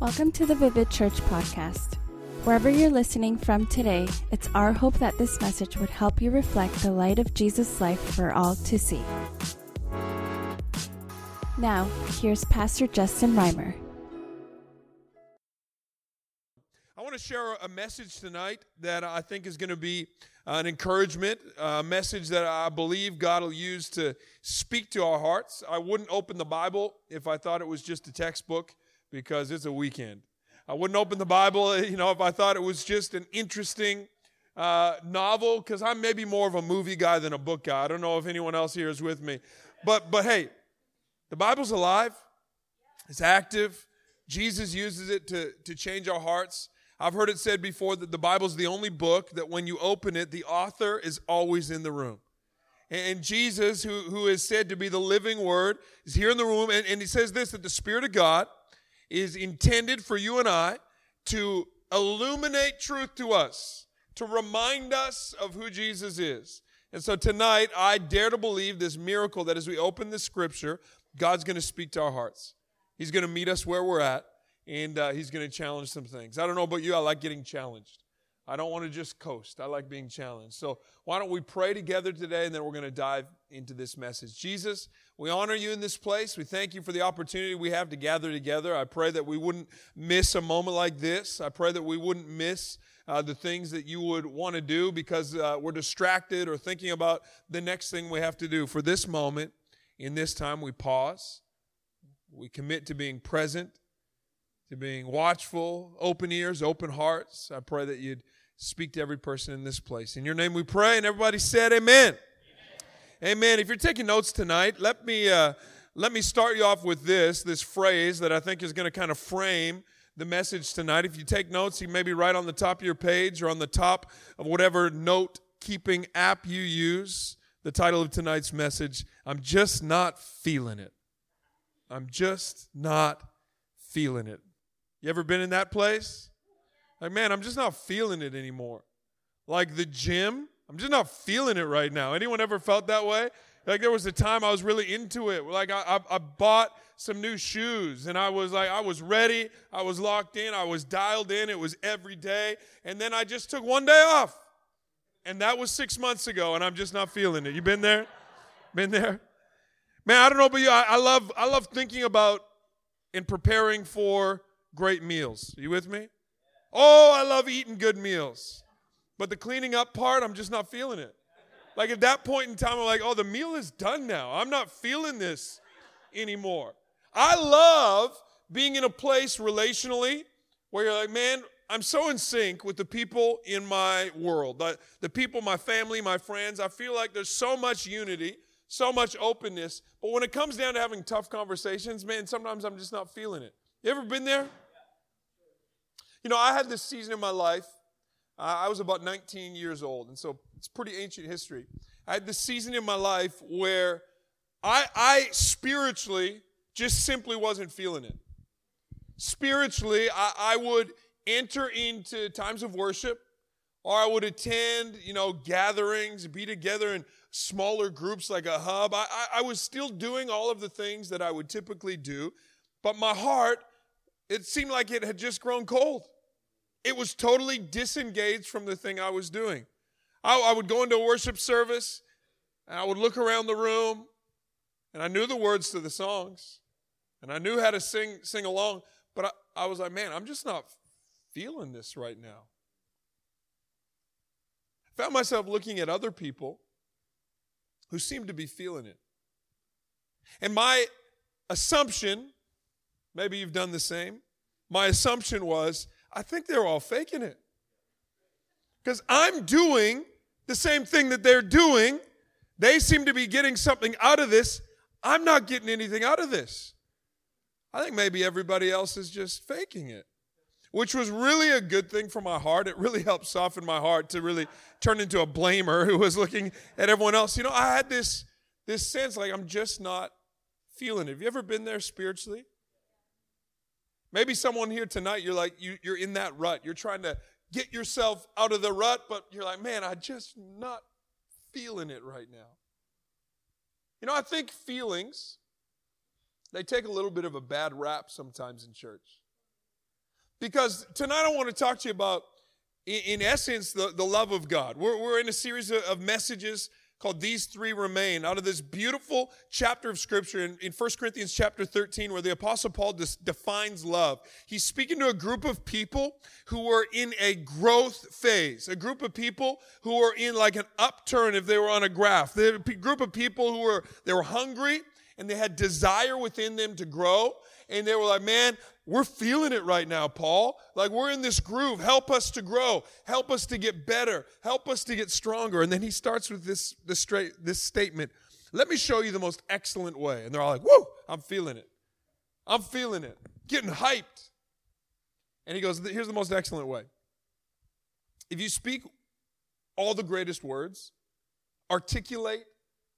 Welcome to the Vivid Church podcast. Wherever you're listening from today, it's our hope that this message would help you reflect the light of Jesus' life for all to see. Now, here's Pastor Justin Reimer. I want to share a message tonight that I think is going to be an encouragement, a message that I believe God will use to speak to our hearts. I wouldn't open the Bible if I thought it was just a textbook because it's a weekend. I wouldn't open the Bible, you know, if I thought it was just an interesting uh, novel because I'm maybe more of a movie guy than a book guy. I don't know if anyone else here is with me, but but hey, the Bible's alive. It's active. Jesus uses it to to change our hearts. I've heard it said before that the Bible's the only book that when you open it, the author is always in the room. And Jesus, who, who is said to be the living word, is here in the room. And, and he says this that the Spirit of God is intended for you and I to illuminate truth to us, to remind us of who Jesus is. And so tonight, I dare to believe this miracle that as we open the scripture, God's going to speak to our hearts. He's going to meet us where we're at and uh, he's going to challenge some things. I don't know about you, I like getting challenged. I don't want to just coast. I like being challenged. So why don't we pray together today and then we're going to dive into this message. Jesus, we honor you in this place. We thank you for the opportunity we have to gather together. I pray that we wouldn't miss a moment like this. I pray that we wouldn't miss uh, the things that you would want to do because uh, we're distracted or thinking about the next thing we have to do. For this moment, in this time, we pause. We commit to being present to being watchful, open ears, open hearts. I pray that you'd speak to every person in this place. In your name we pray, and everybody said amen. Amen. amen. If you're taking notes tonight, let me, uh, let me start you off with this, this phrase that I think is going to kind of frame the message tonight. If you take notes, you may be write on the top of your page or on the top of whatever note keeping app you use. The title of tonight's message I'm just not feeling it. I'm just not feeling it. You ever been in that place? Like, man, I'm just not feeling it anymore. Like the gym, I'm just not feeling it right now. Anyone ever felt that way? Like there was a time I was really into it. Like I, I, I bought some new shoes and I was like, I was ready. I was locked in. I was dialed in. It was every day. And then I just took one day off. And that was six months ago, and I'm just not feeling it. You been there? Been there? Man, I don't know about you. I, I love I love thinking about and preparing for great meals. Are you with me? Oh, I love eating good meals. But the cleaning up part, I'm just not feeling it. Like at that point in time, I'm like, oh, the meal is done now. I'm not feeling this anymore. I love being in a place relationally where you're like, man, I'm so in sync with the people in my world, the, the people, my family, my friends. I feel like there's so much unity, so much openness. But when it comes down to having tough conversations, man, sometimes I'm just not feeling it. You ever been there? You know, I had this season in my life. Uh, I was about 19 years old, and so it's pretty ancient history. I had this season in my life where I, I spiritually just simply wasn't feeling it. Spiritually, I, I would enter into times of worship, or I would attend, you know, gatherings, be together in smaller groups like a hub. I, I, I was still doing all of the things that I would typically do, but my heart it seemed like it had just grown cold. It was totally disengaged from the thing I was doing. I, I would go into a worship service and I would look around the room and I knew the words to the songs and I knew how to sing, sing along, but I, I was like, man, I'm just not feeling this right now. I found myself looking at other people who seemed to be feeling it. And my assumption Maybe you've done the same. My assumption was, I think they're all faking it. Because I'm doing the same thing that they're doing. They seem to be getting something out of this. I'm not getting anything out of this. I think maybe everybody else is just faking it, which was really a good thing for my heart. It really helped soften my heart to really turn into a blamer who was looking at everyone else. You know, I had this, this sense like I'm just not feeling it. Have you ever been there spiritually? Maybe someone here tonight, you're like, you, you're in that rut. You're trying to get yourself out of the rut, but you're like, man, I just not feeling it right now. You know, I think feelings, they take a little bit of a bad rap sometimes in church. Because tonight I want to talk to you about, in, in essence, the, the love of God. We're, we're in a series of, of messages called These Three Remain out of this beautiful chapter of Scripture in, in 1 Corinthians chapter 13, where the Apostle Paul defines love. He's speaking to a group of people who were in a growth phase, a group of people who were in like an upturn if they were on a graph. They're a group of people who were, they were hungry and they had desire within them to grow. And they were like, man, we're feeling it right now, Paul. Like we're in this groove. Help us to grow. Help us to get better. Help us to get stronger. And then he starts with this, this, straight, this statement. Let me show you the most excellent way. And they're all like, whoa, I'm feeling it. I'm feeling it. Getting hyped. And he goes, here's the most excellent way. If you speak all the greatest words, articulate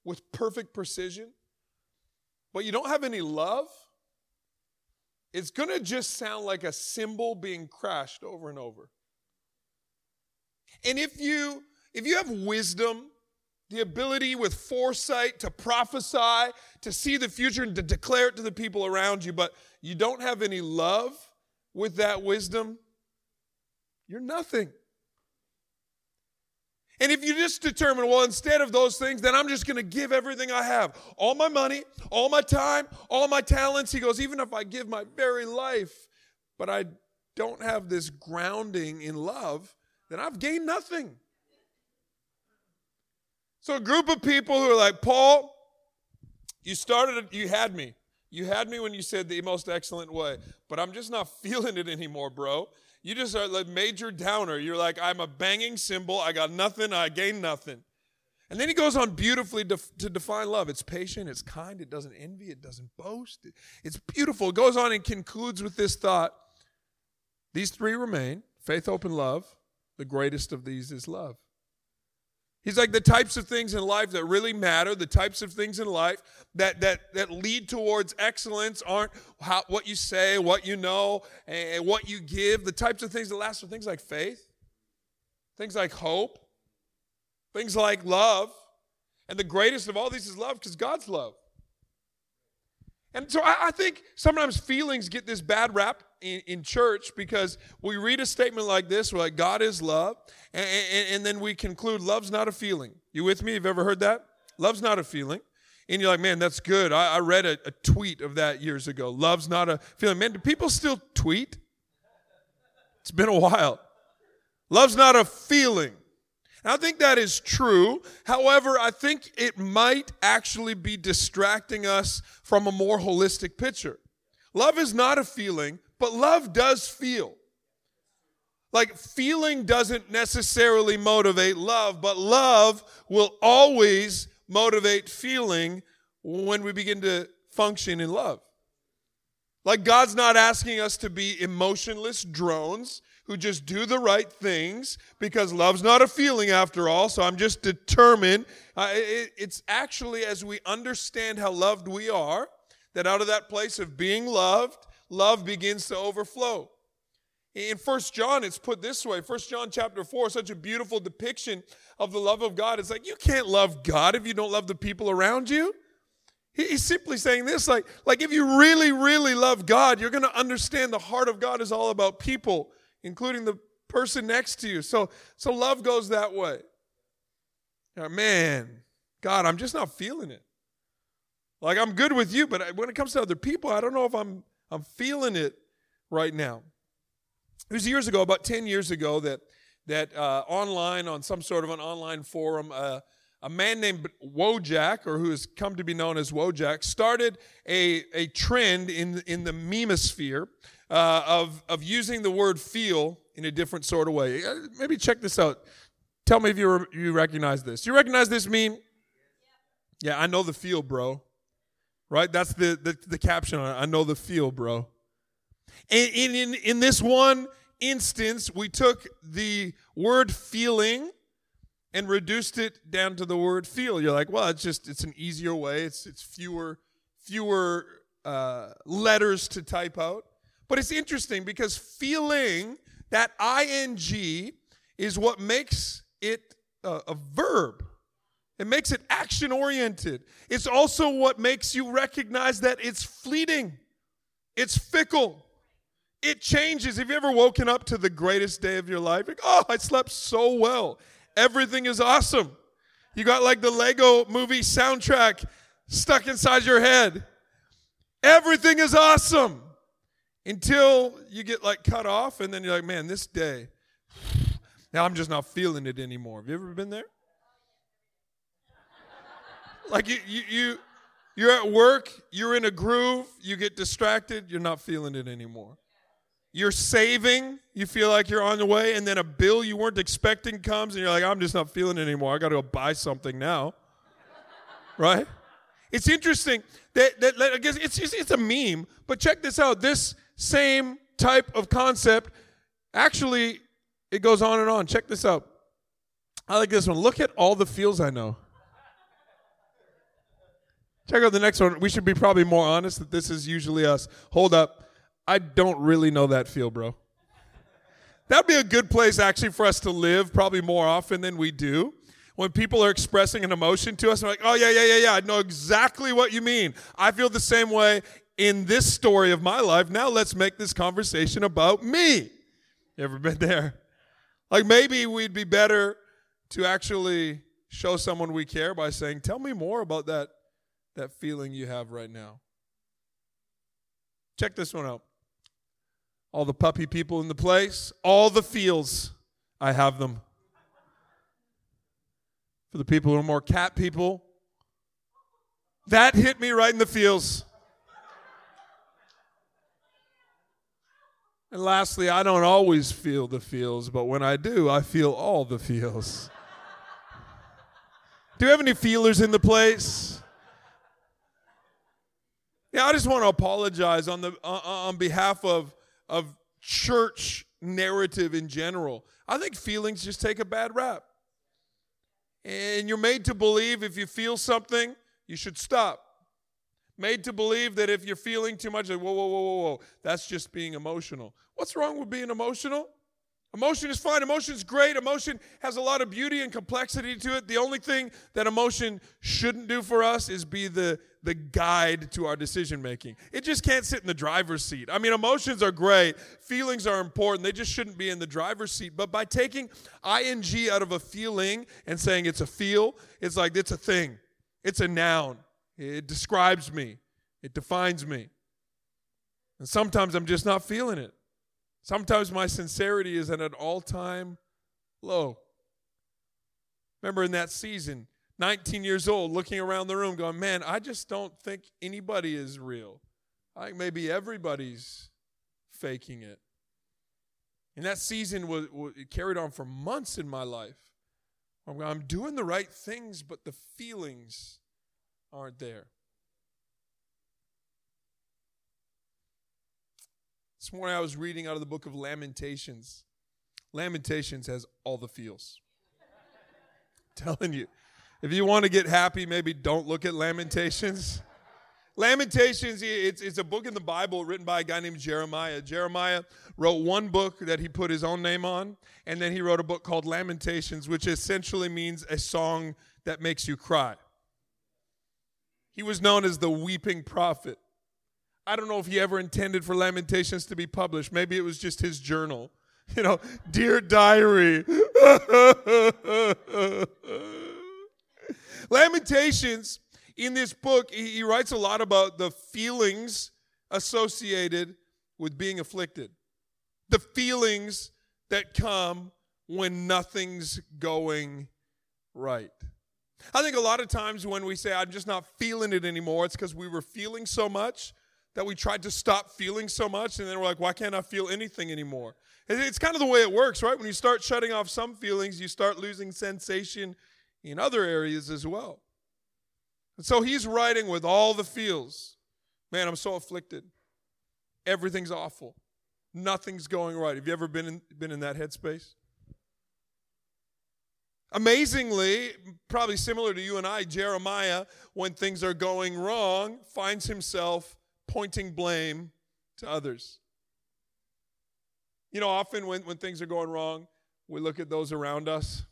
with perfect precision, but you don't have any love, it's going to just sound like a cymbal being crashed over and over. And if you if you have wisdom, the ability with foresight to prophesy, to see the future and to declare it to the people around you, but you don't have any love with that wisdom, you're nothing. And if you just determine, well, instead of those things, then I'm just going to give everything I have all my money, all my time, all my talents. He goes, even if I give my very life, but I don't have this grounding in love, then I've gained nothing. So, a group of people who are like, Paul, you started, you had me. You had me when you said the most excellent way, but I'm just not feeling it anymore, bro. You just are like major downer. You're like, I'm a banging cymbal. I got nothing. I gain nothing. And then he goes on beautifully to, to, define love. It's patient, it's kind, it doesn't envy, it doesn't boast. It's beautiful. It goes on and concludes with this thought These three remain faith, hope, and love. The greatest of these is love. He's like the types of things in life that really matter, the types of things in life that, that, that lead towards excellence aren't how, what you say, what you know, and what you give. The types of things that last are things like faith, things like hope, things like love. And the greatest of all these is love because God's love. And so I, I, think sometimes feelings get this bad rap in, in, church because we read a statement like this, we're like, God is love, and, and, and then we conclude love's not a feeling. You with me? You've ever heard that? Love's not a feeling. And you're like, man, that's good. I, I read a, a tweet of that years ago. Love's not a feeling. Man, do people still tweet? It's been a while. Love's not a feeling. I think that is true. However, I think it might actually be distracting us from a more holistic picture. Love is not a feeling, but love does feel. Like feeling doesn't necessarily motivate love, but love will always motivate feeling when we begin to function in love. Like God's not asking us to be emotionless drones who just do the right things because love's not a feeling after all. So I'm just determined. Uh, it, it's actually as we understand how loved we are that out of that place of being loved, love begins to overflow. In First John, it's put this way. First John chapter 4, such a beautiful depiction of the love of God. It's like you can't love God if you don't love the people around you. He's simply saying this like, like if you really, really love God, you're going to understand the heart of God is all about people including the person next to you. So, so love goes that way. man, God, I'm just not feeling it. Like I'm good with you, but when it comes to other people, I don't know if I'm I'm feeling it right now. It was years ago, about ten years ago, that that uh, online on some sort of an online forum, uh, a man named Wojak, or who has come to be known as Wojak, started a, a trend in in the memosphere uh, of, of using the word feel in a different sort of way. Uh, maybe check this out. Tell me if you, re- you recognize this. You recognize this meme? Yeah, I know the feel, bro. Right? That's the, the, the caption on it. I know the feel, bro. And in, in, in this one instance, we took the word feeling and reduced it down to the word feel. You're like, well, it's just it's an easier way. It's it's fewer fewer uh, letters to type out. But it's interesting because feeling, that ing, is what makes it a, a verb. It makes it action oriented. It's also what makes you recognize that it's fleeting, it's fickle, it changes. Have you ever woken up to the greatest day of your life? Like, oh, I slept so well. Everything is awesome. You got like the Lego movie soundtrack stuck inside your head. Everything is awesome until you get like cut off, and then you're like, man, this day, now I'm just not feeling it anymore. Have you ever been there? Like you, you, you, you're at work, you're in a groove, you get distracted, you're not feeling it anymore. You're saving, you feel like you're on the way, and then a bill you weren't expecting comes, and you're like, I'm just not feeling it anymore. I got to go buy something now. right? It's interesting that, that, that I guess it's just, it's a meme, but check this out. This same type of concept actually it goes on and on. Check this out. I like this one. Look at all the feels I know. Check out the next one. We should be probably more honest that this is usually us. Hold up. I don't really know that feel, bro. That'd be a good place actually for us to live, probably more often than we do. When people are expressing an emotion to us, I'm like, oh, yeah, yeah, yeah, yeah, I know exactly what you mean. I feel the same way in this story of my life. Now let's make this conversation about me. You ever been there? Like maybe we'd be better to actually show someone we care by saying, tell me more about that, that feeling you have right now. Check this one out. All the puppy people in the place, all the feels, I have them. For the people who are more cat people, that hit me right in the feels. And lastly, I don't always feel the feels, but when I do, I feel all the feels. do you have any feelers in the place? Yeah, I just want to apologize on the uh, on behalf of of church narrative in general. I think feelings just take a bad rap. And you're made to believe if you feel something, you should stop. Made to believe that if you're feeling too much, like, whoa, whoa, whoa, whoa, whoa, that's just being emotional. What's wrong with being emotional? Emotion is fine. Emotion is great. Emotion has a lot of beauty and complexity to it. The only thing that emotion shouldn't do for us is be the, the guide to our decision making. It just can't sit in the driver's seat. I mean, emotions are great. Feelings are important. They just shouldn't be in the driver's seat. But by taking ing out of a feeling and saying it's a feel, it's like it's a thing, it's a noun. It describes me, it defines me. And sometimes I'm just not feeling it. Sometimes my sincerity is at an all time low. Remember in that season, 19 years old, looking around the room, going, Man, I just don't think anybody is real. I think maybe everybody's faking it. And that season was, was carried on for months in my life. I'm doing the right things, but the feelings aren't there. This morning I was reading out of the book of Lamentations. Lamentations has all the feels. telling you. If you want to get happy, maybe don't look at Lamentations. Lamentations, it's, it's a book in the Bible written by a guy named Jeremiah. Jeremiah wrote one book that he put his own name on, and then he wrote a book called Lamentations, which essentially means a song that makes you cry. He was known as the weeping prophet. I don't know if he ever intended for Lamentations to be published. Maybe it was just his journal. You know, dear diary. Lamentations, in this book, he writes a lot about the feelings associated with being afflicted, the feelings that come when nothing's going right. I think a lot of times when we say, I'm just not feeling it anymore, it's because we were feeling so much that we tried to stop feeling so much, and then we're like, why can't I feel anything anymore? It's kind of the way it works, right? When you start shutting off some feelings, you start losing sensation in other areas as well. And so he's writing with all the feels. Man, I'm so afflicted. Everything's awful. Nothing's going right. Have you ever been in, been in that headspace? Amazingly, probably similar to you and I, Jeremiah, when things are going wrong, finds himself pointing blame to others. You know, often when, when things are going wrong, we look at those around us.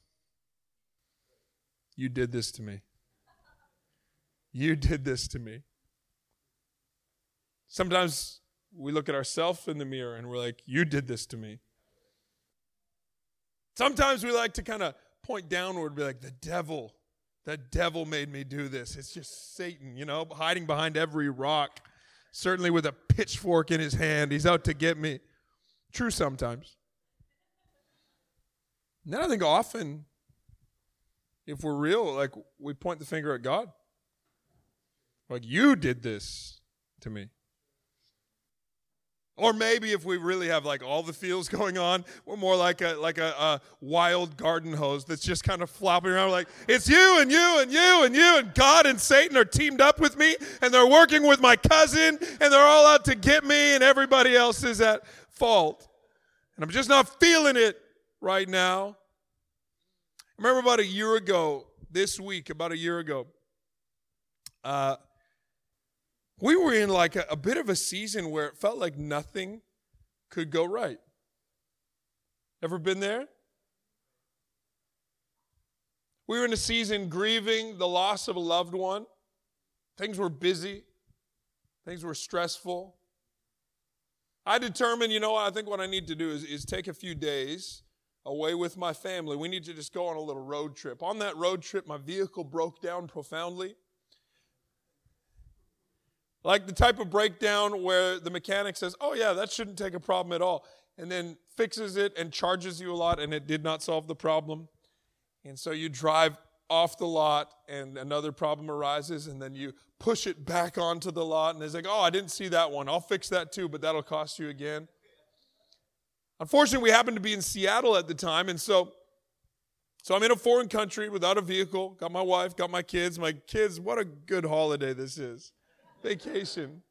You did this to me. You did this to me. Sometimes we look at ourselves in the mirror and we're like, You did this to me. Sometimes we like to kind of point downward, be like, The devil, the devil made me do this. It's just Satan, you know, hiding behind every rock, certainly with a pitchfork in his hand. He's out to get me. True sometimes. And then I think often, if we're real, like we point the finger at God. Like, you did this to me. Or maybe if we really have like all the feels going on, we're more like a like a, a, wild garden hose that's just kind of flopping around like it's you and you and you and you and God and Satan are teamed up with me and they're working with my cousin and they're all out to get me and everybody else is at fault. And I'm just not feeling it right now. Remember about a year ago, this week, about a year ago, uh, we were in like a, a bit of a season where it felt like nothing could go right. Ever been there? We were in a season grieving the loss of a loved one. Things were busy, things were stressful. I determined, you know, I think what I need to do is, is take a few days away with my family. We need to just go on a little road trip. On that road trip, my vehicle broke down profoundly. Like the type of breakdown where the mechanic says, oh, yeah, that shouldn't take a problem at all, and then fixes it and charges you a lot, and it did not solve the problem. And so you drive off the lot, and another problem arises, and then you push it back onto the lot, and it's like, oh, I didn't see that one. I'll fix that too, but that'll cost you again. Unfortunately, we happened to be in Seattle at the time, and so so I'm in a foreign country without a vehicle, got my wife, got my kids. My kids, what a good holiday this is vacation.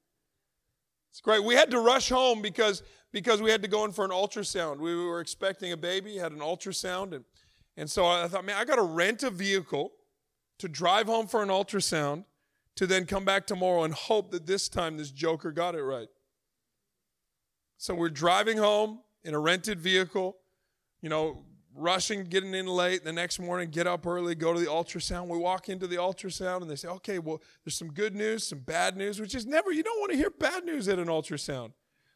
It's great. We had to rush home because, because we had to go in for an ultrasound. We were expecting a baby, had an ultrasound. And, and so I thought, man, I got to rent a vehicle to drive home for an ultrasound to then come back tomorrow and hope that this time this joker got it right. So we're driving home in a rented vehicle, you know, rushing, getting in late. The next morning, get up early, go to the ultrasound. We walk into the ultrasound and they say, okay, well, there's some good news, some bad news, which is never, you don't want to hear bad news at an ultrasound.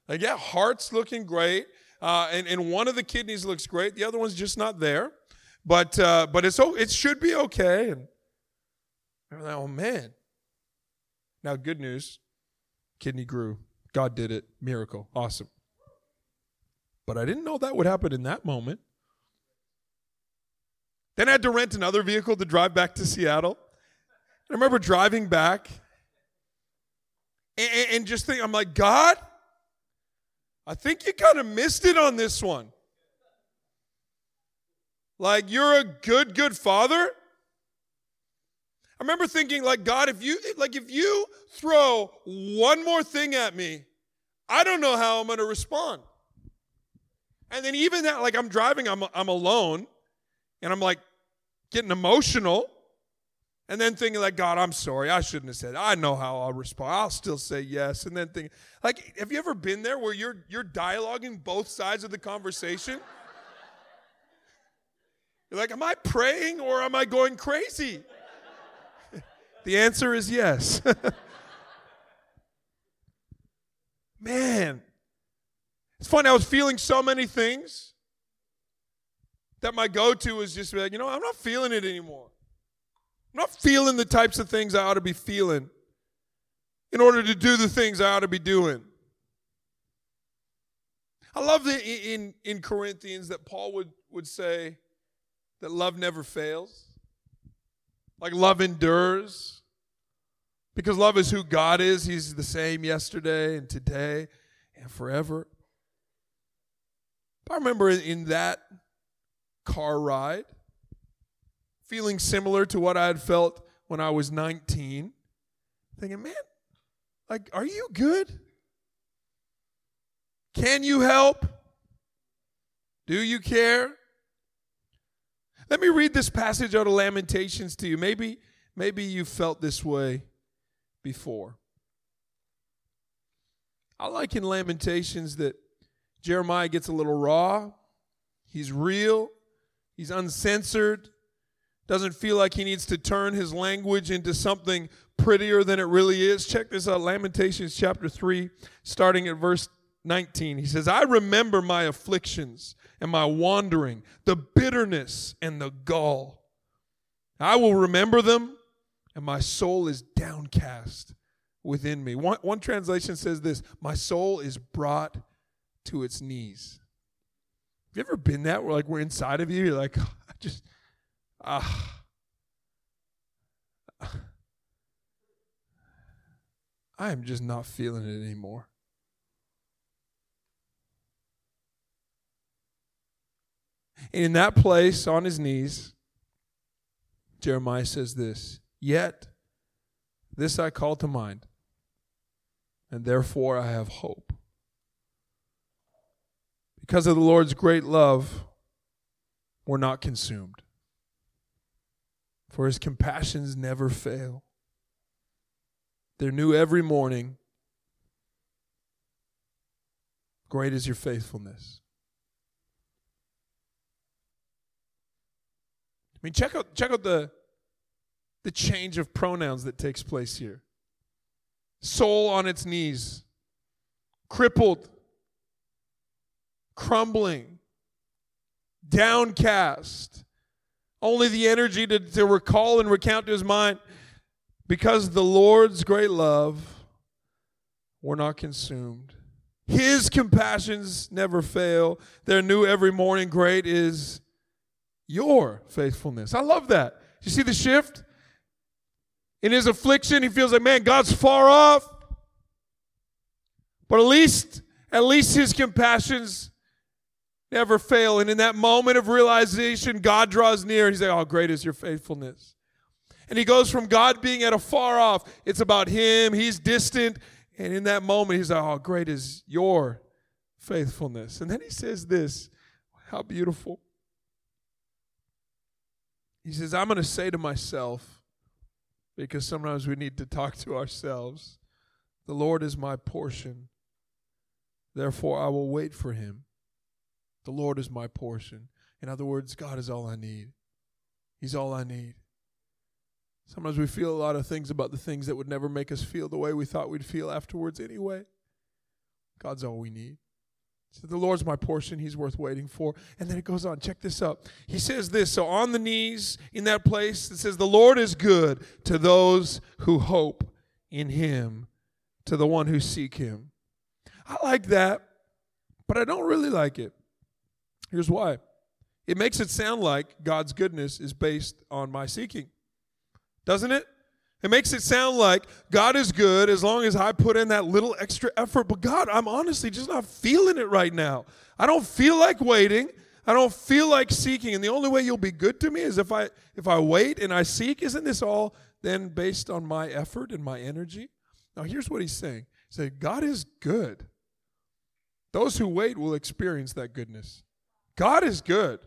Like, yeah, heart's looking great. Uh, and, and one of the kidneys looks great. The other one's just not there. But, uh, but it's, it should be okay. And I'm like, oh, man. Now, good news kidney grew. God did it. Miracle. Awesome. But I didn't know that would happen in that moment. Then I had to rent another vehicle to drive back to Seattle. I remember driving back and, and just think, I'm like, God, I think you kind of missed it on this one. Like, you're a good, good father. I remember thinking, like, God, if you like if you throw one more thing at me, I don't know how I'm gonna respond. And then even that, like I'm driving, I'm I'm alone. And I'm like getting emotional and then thinking like god i'm sorry. I shouldn't have said i know how i'll respond. I'll still say yes. And then think like have you ever been there where you're you're dialoguing both sides of the conversation? You're like am i praying or am i going crazy? The answer is yes. Man it's funny i was feeling so many things that my go to was just like, you know, I'm not feeling it anymore. I'm not feeling the types of things I ought to be feeling in order to do the things I ought to be doing. I love that in, in Corinthians that Paul would, would say that love never fails. Like love endures. Because love is who God is. He's the same yesterday and today and forever. I remember in that car ride, feeling similar to what I had felt when I was 19, thinking, man, like, are you good? Can you help? Do you care? Let me read this passage out of Lamentations to you. Maybe, maybe you felt this way before. I like in Lamentations that Jeremiah gets a little raw. He's real. He's uncensored, doesn't feel like he needs to turn his language into something prettier than it really is. Check this out Lamentations chapter 3, starting at verse 19. He says, I remember my afflictions and my wandering, the bitterness and the gall. I will remember them, and my soul is downcast within me. One, one translation says this My soul is brought to its knees. Have you ever been that where like we're inside of you? You're like, I just ah. I am just not feeling it anymore. And in that place, on his knees, Jeremiah says this Yet this I call to mind, and therefore I have hope. Because of the Lord's great love, we're not consumed, for his compassions never fail. They're new every morning. Great is your faithfulness. I mean, check out check out the the change of pronouns that takes place here. Soul on its knees, crippled, crumbling, downcast. Only the energy to, to recall and recount to his mind because the Lord's great love, we're not consumed. His compassions never fail. They're new every morning. Great is your faithfulness. I love that. You see the shift? In his affliction, he feels like, man, God's far off. But at least, at least his compassions never fail. And in that moment of realization, God draws near he's like, oh, great is your faithfulness. And he goes from God being at a far off, it's about him, he's distant. And in that moment, he's like, oh, great is your faithfulness. And then he says this how beautiful. He says, I'm going to say to myself, because sometimes we need to talk to ourselves, the Lord is my portion. Therefore, I will wait for him. The Lord is my portion. In other words, God is all I need. He's all I need. Sometimes we feel a lot of things about the things that would never make us feel the way we thought we'd feel afterwards anyway. God's all we need. So the Lord's my portion. He's worth waiting for. And then it goes on. Check this out. He says this. So on the knees in that place, it says, The Lord is good to those who hope in him, to the one who seek him. I like that, but I don't really like it. Here's why. It makes it sound like God's goodness is based on my seeking doesn't it? It makes it sound like God is good as long as I put in that little extra effort. But God, I'm honestly just not feeling it right now. I don't feel like waiting. I don't feel like seeking. And the only way you'll be good to me is if I if I wait and I seek. Isn't this all then based on my effort and my energy? Now here's what he's saying. He said, God is good. Those who wait will experience that goodness. God is good.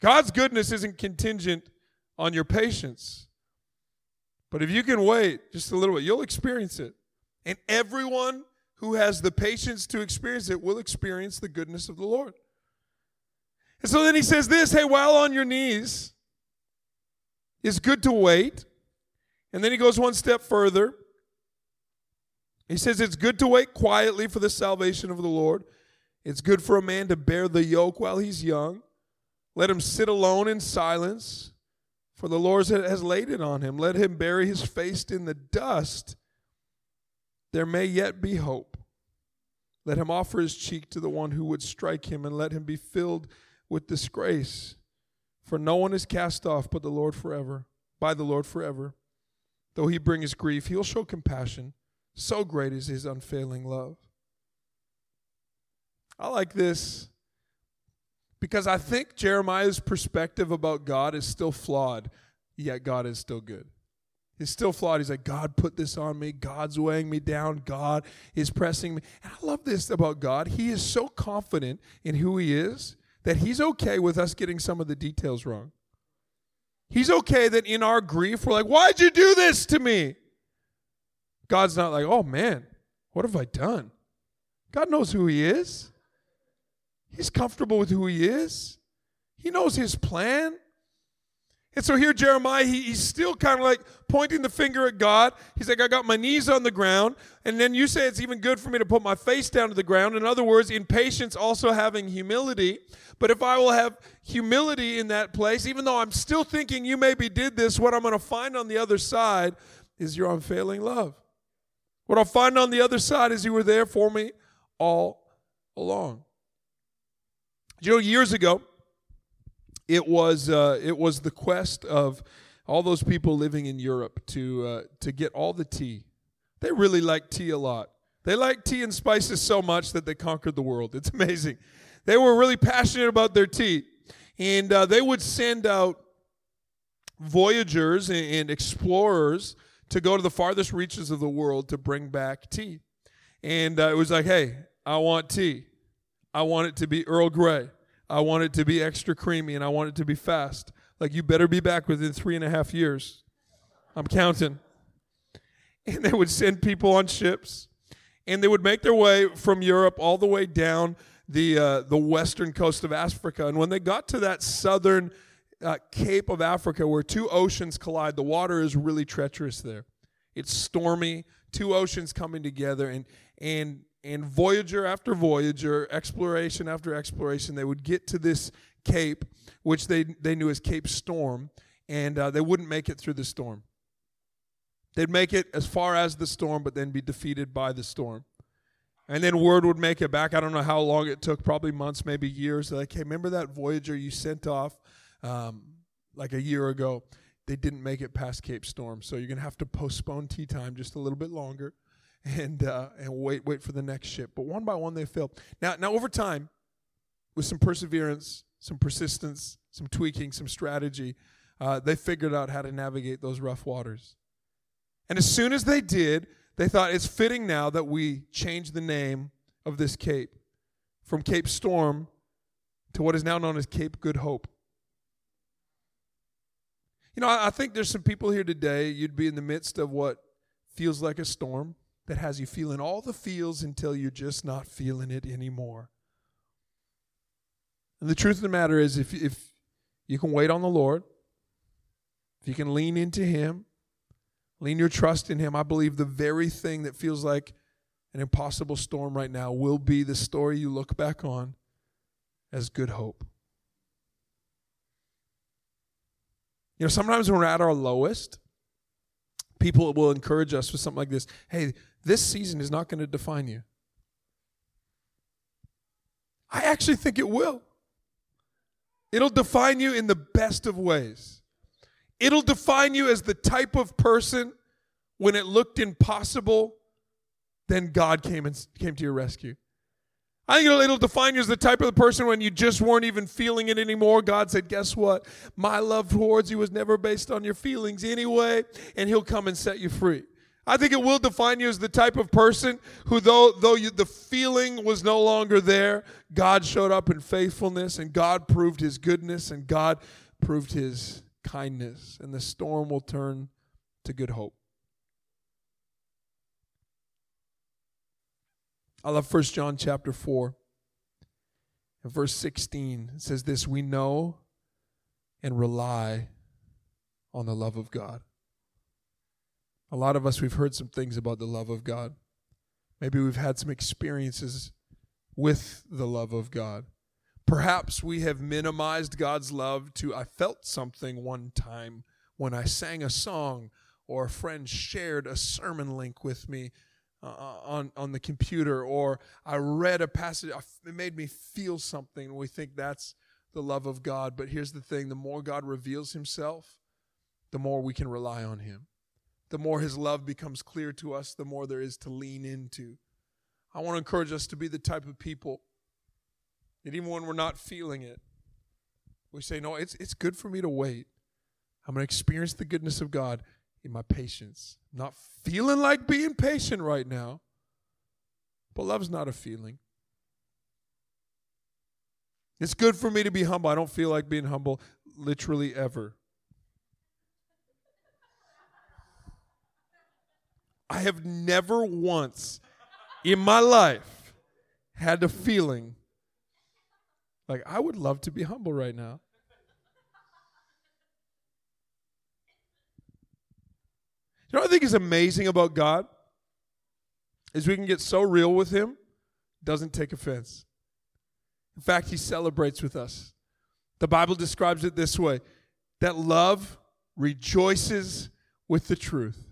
God's goodness isn't contingent on your patience. But if you can wait just a little bit, you'll experience it. And everyone who has the patience to experience it will experience the goodness of the Lord. And so then he says this hey, while on your knees, it's good to wait. And then he goes one step further. He says it's good to wait quietly for the salvation of the Lord. It's good for a man to bear the yoke while he's young. Let him sit alone in silence. For the Lord has laid it on him. Let him bury his face in the dust. There may yet be hope. Let him offer his cheek to the one who would strike him, and let him be filled with disgrace. For no one is cast off but the Lord forever, by the Lord forever. Though he bring his grief, he'll show compassion. So great is his unfailing love. I like this because I think Jeremiah's perspective about God is still flawed, yet God is still good. He's still flawed. He's like, God put this on me. God's weighing me down. God is pressing me. And I love this about God. He is so confident in who He is that He's okay with us getting some of the details wrong. He's okay that in our grief, we're like, Why'd you do this to me? God's not like, Oh man, what have I done? God knows who He is. He's comfortable with who he is. He knows his plan. And so here, Jeremiah, he, he's still kind of like pointing the finger at God. He's like, I got my knees on the ground. And then you say it's even good for me to put my face down to the ground. In other words, in patience, also having humility. But if I will have humility in that place, even though I'm still thinking you maybe did this, what I'm going to find on the other side is your unfailing love. What I'll find on the other side is you were there for me all along. You know, years ago, it was uh, it was the quest of all those people living in Europe to uh, to get all the tea. They really like tea a lot. They like tea and spices so much that they conquered the world. It's amazing. They were really passionate about their tea, and uh, they would send out voyagers and, and explorers to go to the farthest reaches of the world to bring back tea. And uh, it was like, hey, I want tea. I want it to be Earl Grey. I want it to be extra creamy and I want it to be fast. Like, you better be back within three and a half years. I'm counting. And they would send people on ships and they would make their way from Europe all the way down the, uh, the western coast of Africa. And when they got to that southern uh, cape of Africa where two oceans collide, the water is really treacherous there. It's stormy, two oceans coming together, and, and and voyager after voyager, exploration after exploration, they would get to this cape, which they, they knew as Cape Storm, and uh, they wouldn't make it through the storm. They'd make it as far as the storm, but then be defeated by the storm. And then word would make it back. I don't know how long it took, probably months, maybe years. They're like, hey, remember that Voyager you sent off um, like a year ago? They didn't make it past Cape Storm. So you're going to have to postpone tea time just a little bit longer and uh, and wait wait for the next ship. But one by one they failed. Now now over time, with some perseverance, some persistence, some tweaking, some strategy, uh, they figured out how to navigate those rough waters. And as soon as they did, they thought it's fitting now that we change the name of this cape from Cape Storm to what is now known as Cape Good Hope. You know, I, I think there's some people here today, you'd be in the midst of what feels like a storm that has you feeling all the feels until you're just not feeling it anymore. And the truth of the matter is, if, if you can wait on the Lord, if you can lean into Him, lean your trust in Him, I believe the very thing that feels like an impossible storm right now will be the story you look back on as good hope. You know, sometimes when we're at our lowest, people will encourage us with something like this Hey, this season is not going to define you. I actually think it will. It'll define you in the best of ways. It'll define you as the type of person when it looked impossible, then God came and came to your rescue. I think it'll, it'll define you as the type of the person when you just weren't even feeling it anymore. God said, Guess what? My love towards you was never based on your feelings anyway, and He'll come and set you free. I think it will define you as the type of person who, though, though you, the feeling was no longer there, God showed up in faithfulness and God proved his goodness and God proved his kindness. And the storm will turn to good hope. I love 1 John chapter 4. In verse 16, it says this We know and rely on the love of God. A lot of us, we've heard some things about the love of God. Maybe we've had some experiences with the love of God. Perhaps we have minimized God's love to, I felt something one time when I sang a song or a friend shared a sermon link with me uh, uh on, on the computer or I read a passage, it made me feel something. We think that's the love of God. But here's the thing the more God reveals himself, the more we can rely on him the more his love becomes clear to us, the more there is to lean into. I want to encourage us to be the type of people that even when we're not feeling it, we say, No, it's, it's good for me to wait. I'm going to experience the goodness of God in my patience. I'm not feeling like being patient right now, but love's not a feeling. It's good for me to be humble. I don't feel like being humble literally ever. I have never once in my life had a feeling like I would love to be humble right now. You know what I think is amazing about God? Is we can get so real with Him, doesn't take offense. In fact, He celebrates with us. The Bible describes it this way that love rejoices with the truth.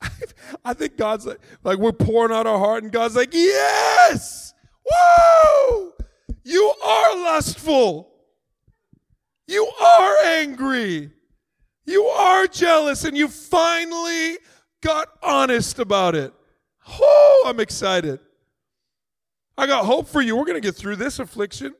I think God's like, like we're pouring out our heart, and God's like, yes, whoa, you are lustful, you are angry, you are jealous, and you finally got honest about it. Oh, I'm excited. I got hope for you. We're going to get through this affliction.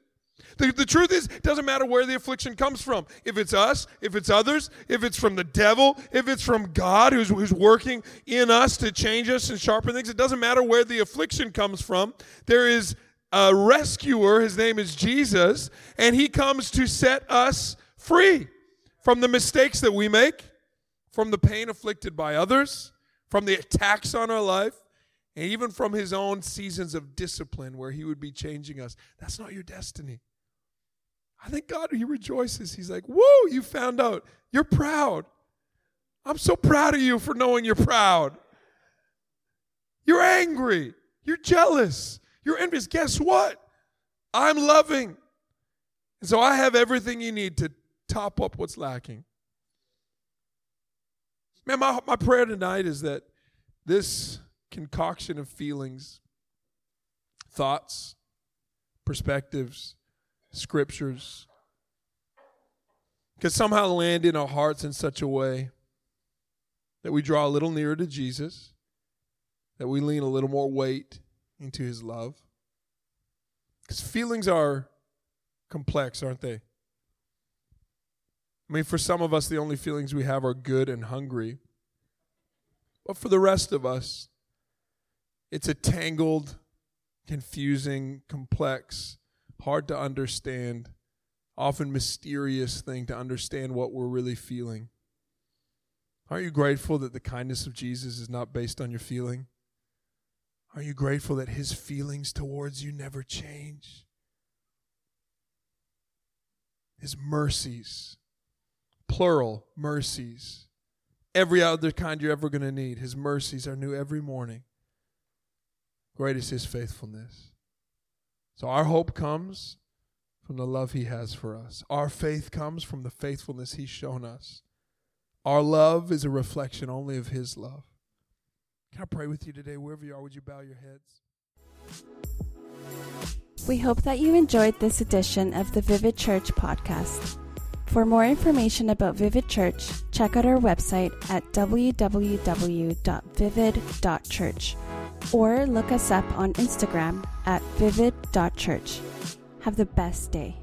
The, the truth is, it doesn't matter where the affliction comes from. If it's us, if it's others, if it's from the devil, if it's from God who's, who's working in us to change us and sharpen things, it doesn't matter where the affliction comes from. There is a rescuer, his name is Jesus, and he comes to set us free from the mistakes that we make, from the pain afflicted by others, from the attacks on our life, and even from his own seasons of discipline where he would be changing us. That's not your destiny. I think God, He rejoices. He's like, Whoa, you found out. You're proud. I'm so proud of you for knowing you're proud. You're angry. You're jealous. You're envious. Guess what? I'm loving. And so I have everything you need to top up what's lacking. Man, my, my prayer tonight is that this concoction of feelings, thoughts, perspectives, scriptures could somehow land in our hearts in such a way that we draw a little nearer to Jesus, that we lean a little more weight into his love. Because feelings are complex, aren't they? I mean, for some of us, the only feelings we have are good and hungry. But for the rest of us, it's a tangled, confusing, complex hard to understand, often mysterious thing to understand what we're really feeling. Aren't you grateful that the kindness of Jesus is not based on your feeling? Are you grateful that his feelings towards you never change? His mercies, plural mercies, every other kind you're ever going to need, his mercies are new every morning. Great is his faithfulness. So our hope comes from the love He has for us. Our faith comes from the faithfulness He's shown us. Our love is a reflection only of His love. Can I pray with you today? Wherever you are, would you bow your heads? We hope that you enjoyed this edition of the Vivid Church podcast. For more information about Vivid Church, check out our website at www.vivid.church or look us up on Instagram at vivid.church. Have the best day.